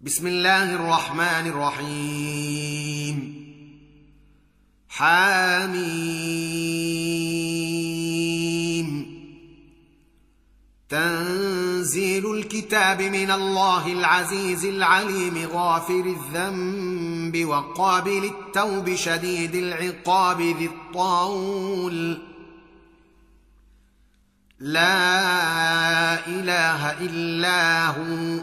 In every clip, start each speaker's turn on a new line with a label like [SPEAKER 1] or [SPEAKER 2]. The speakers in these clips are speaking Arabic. [SPEAKER 1] بسم الله الرحمن الرحيم حاميم تنزيل الكتاب من الله العزيز العليم غافر الذنب وقابل التوب شديد العقاب ذي الطول لا اله الا هو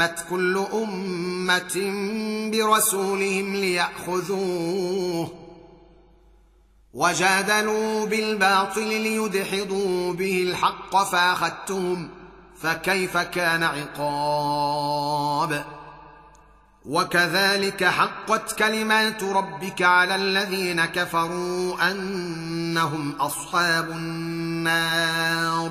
[SPEAKER 1] همت كل امه برسولهم لياخذوه وجادلوا بالباطل ليدحضوا به الحق فاخذتهم فكيف كان عقاب وكذلك حقت كلمات ربك على الذين كفروا انهم اصحاب النار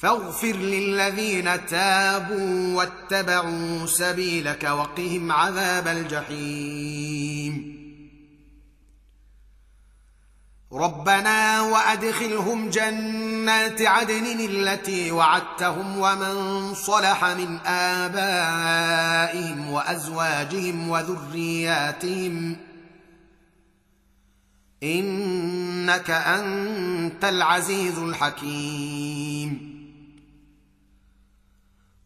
[SPEAKER 1] فاغفر للذين تابوا واتبعوا سبيلك وقهم عذاب الجحيم ربنا وادخلهم جنات عدن التي وعدتهم ومن صلح من ابائهم وازواجهم وذرياتهم انك انت العزيز الحكيم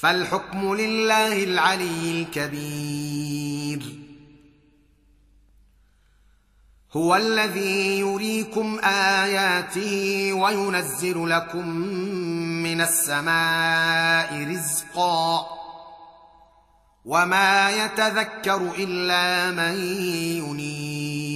[SPEAKER 1] فالحكم لله العلي الكبير هو الذي يريكم اياته وينزل لكم من السماء رزقا وما يتذكر الا من ينير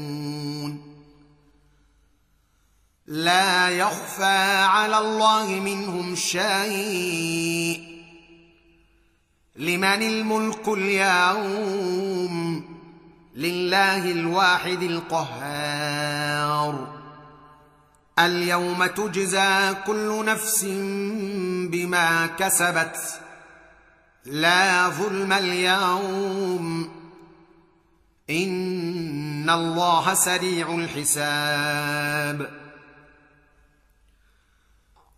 [SPEAKER 1] لا يخفى على الله منهم شيء لمن الملك اليوم لله الواحد القهار اليوم تجزى كل نفس بما كسبت لا ظلم اليوم ان الله سريع الحساب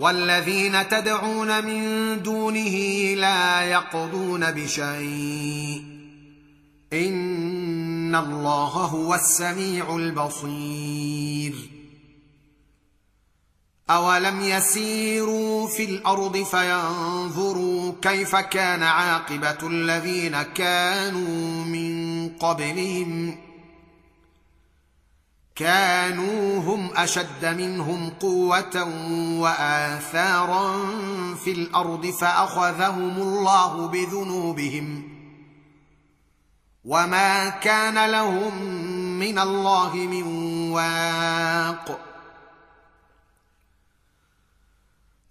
[SPEAKER 1] والذين تدعون من دونه لا يقضون بشيء ان الله هو السميع البصير اولم يسيروا في الارض فينظروا كيف كان عاقبه الذين كانوا من قبلهم كانوا هم اشد منهم قوه واثارا في الارض فاخذهم الله بذنوبهم وما كان لهم من الله من واق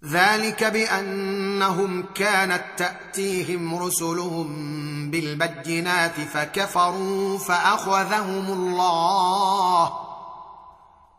[SPEAKER 1] ذلك بانهم كانت تاتيهم رسلهم بالبينات فكفروا فاخذهم الله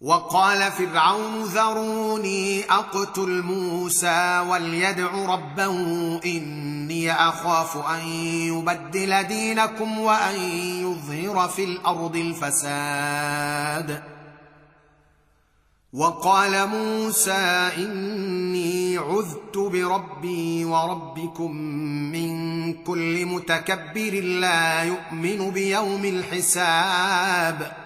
[SPEAKER 1] وقال فرعون ذروني اقتل موسى وليدع ربه اني اخاف ان يبدل دينكم وان يظهر في الارض الفساد وقال موسى اني عذت بربي وربكم من كل متكبر لا يؤمن بيوم الحساب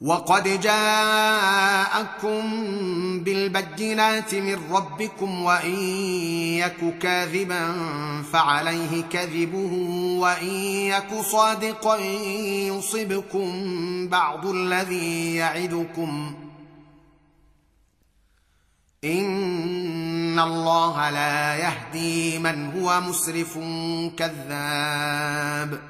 [SPEAKER 1] وقد جاءكم بالبينات من ربكم وان يك كاذبا فعليه كذبه وان يك صادقا يصبكم بعض الذي يعدكم ان الله لا يهدي من هو مسرف كذاب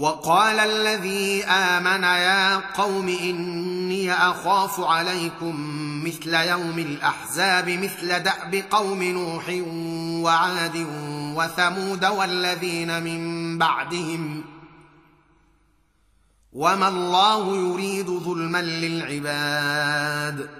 [SPEAKER 1] وقال الذي امن يا قوم اني اخاف عليكم مثل يوم الاحزاب مثل داب قوم نوح وعاد وثمود والذين من بعدهم وما الله يريد ظلما للعباد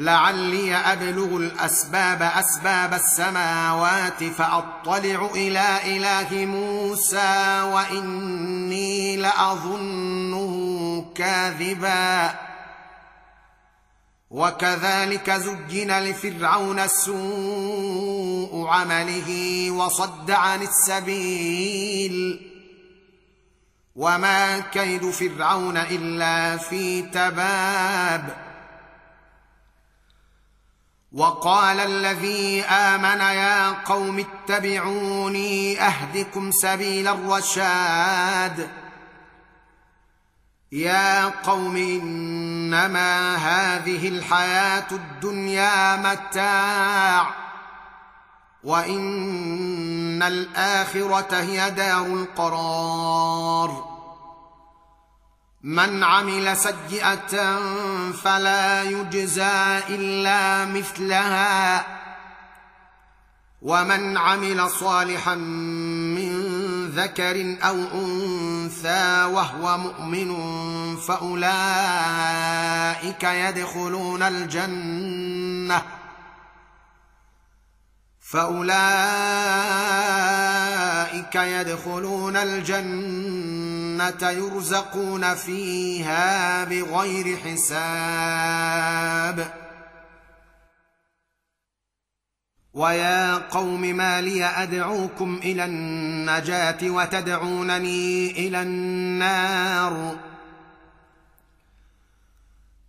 [SPEAKER 1] لعلي ابلغ الاسباب اسباب السماوات فاطلع الى اله موسى واني لاظنه كاذبا وكذلك زجن لفرعون سوء عمله وصد عن السبيل وما كيد فرعون الا في تباب وقال الذي امن يا قوم اتبعوني اهدكم سبيل الرشاد يا قوم انما هذه الحياه الدنيا متاع وان الاخره هي دار القرار من عمل سيئه فلا يجزى الا مثلها ومن عمل صالحا من ذكر او انثى وهو مؤمن فاولئك يدخلون الجنه فاولئك يدخلون الجنه الجنه يرزقون فيها بغير حساب ويا قوم ما لي ادعوكم الى النجاه وتدعونني الى النار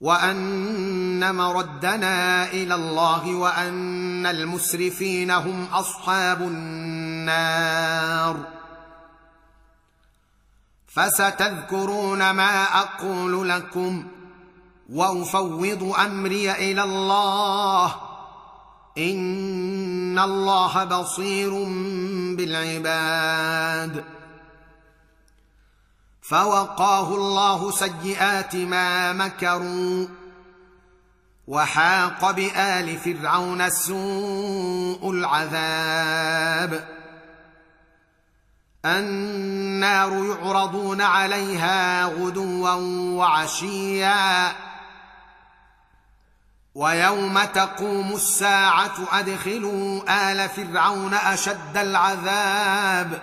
[SPEAKER 1] وان مردنا الى الله وان المسرفين هم اصحاب النار فستذكرون ما اقول لكم وافوض امري الى الله ان الله بصير بالعباد فوقاه الله سيئات ما مكروا وحاق بال فرعون سوء العذاب النار يعرضون عليها غدوا وعشيا ويوم تقوم الساعه ادخلوا ال فرعون اشد العذاب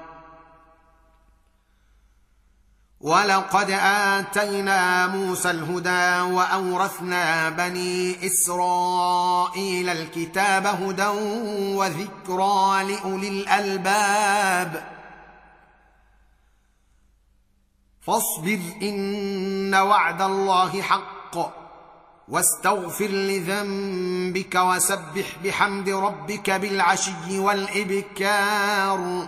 [SPEAKER 1] ولقد اتينا موسى الهدى واورثنا بني اسرائيل الكتاب هدى وذكرى لاولي الالباب فاصبر ان وعد الله حق واستغفر لذنبك وسبح بحمد ربك بالعشي والابكار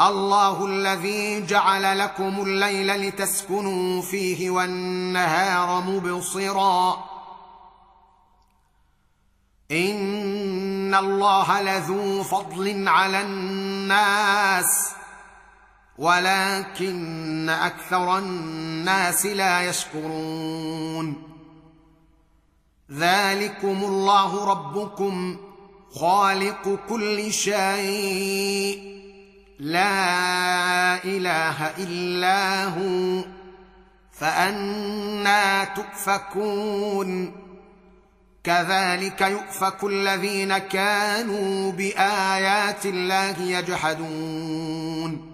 [SPEAKER 1] الله الذي جعل لكم الليل لتسكنوا فيه والنهار مبصرا ان الله لذو فضل على الناس ولكن اكثر الناس لا يشكرون ذلكم الله ربكم خالق كل شيء لا اله الا هو فانا تؤفكون كذلك يؤفك الذين كانوا بايات الله يجحدون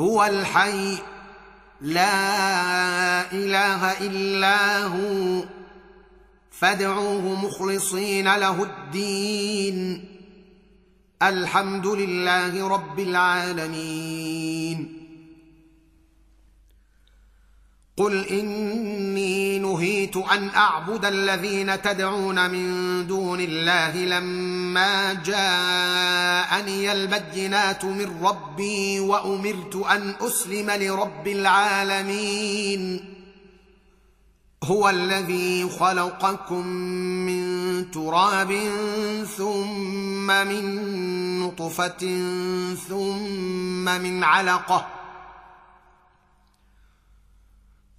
[SPEAKER 1] هو الحي لا اله الا هو فادعوه مخلصين له الدين الحمد لله رب العالمين قل اني نهيت ان اعبد الذين تدعون من دون الله لما جاء جاءني البينات من ربي وامرت ان اسلم لرب العالمين هو الذي خلقكم من تراب ثم من نطفه ثم من علقه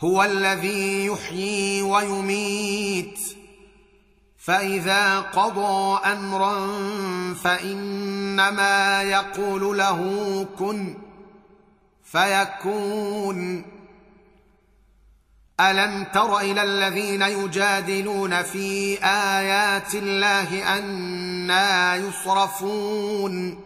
[SPEAKER 1] هو الذي يحيي ويميت فاذا قضى امرا فانما يقول له كن فيكون الم تر الى الذين يجادلون في ايات الله انا يصرفون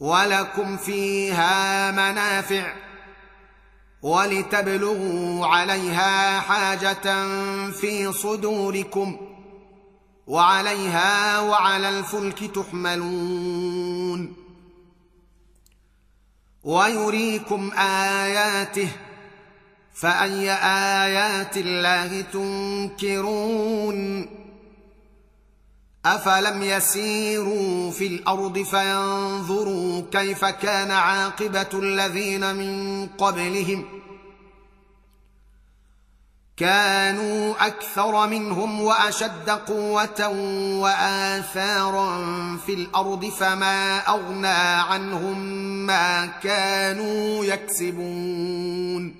[SPEAKER 1] ولكم فيها منافع ولتبلغوا عليها حاجه في صدوركم وعليها وعلى الفلك تحملون ويريكم اياته فاي ايات الله تنكرون افلم يسيروا في الارض فينظروا كيف كان عاقبه الذين من قبلهم كانوا اكثر منهم واشد قوه واثارا في الارض فما اغنى عنهم ما كانوا يكسبون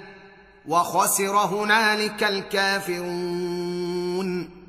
[SPEAKER 1] وخسر هنالك الكافرون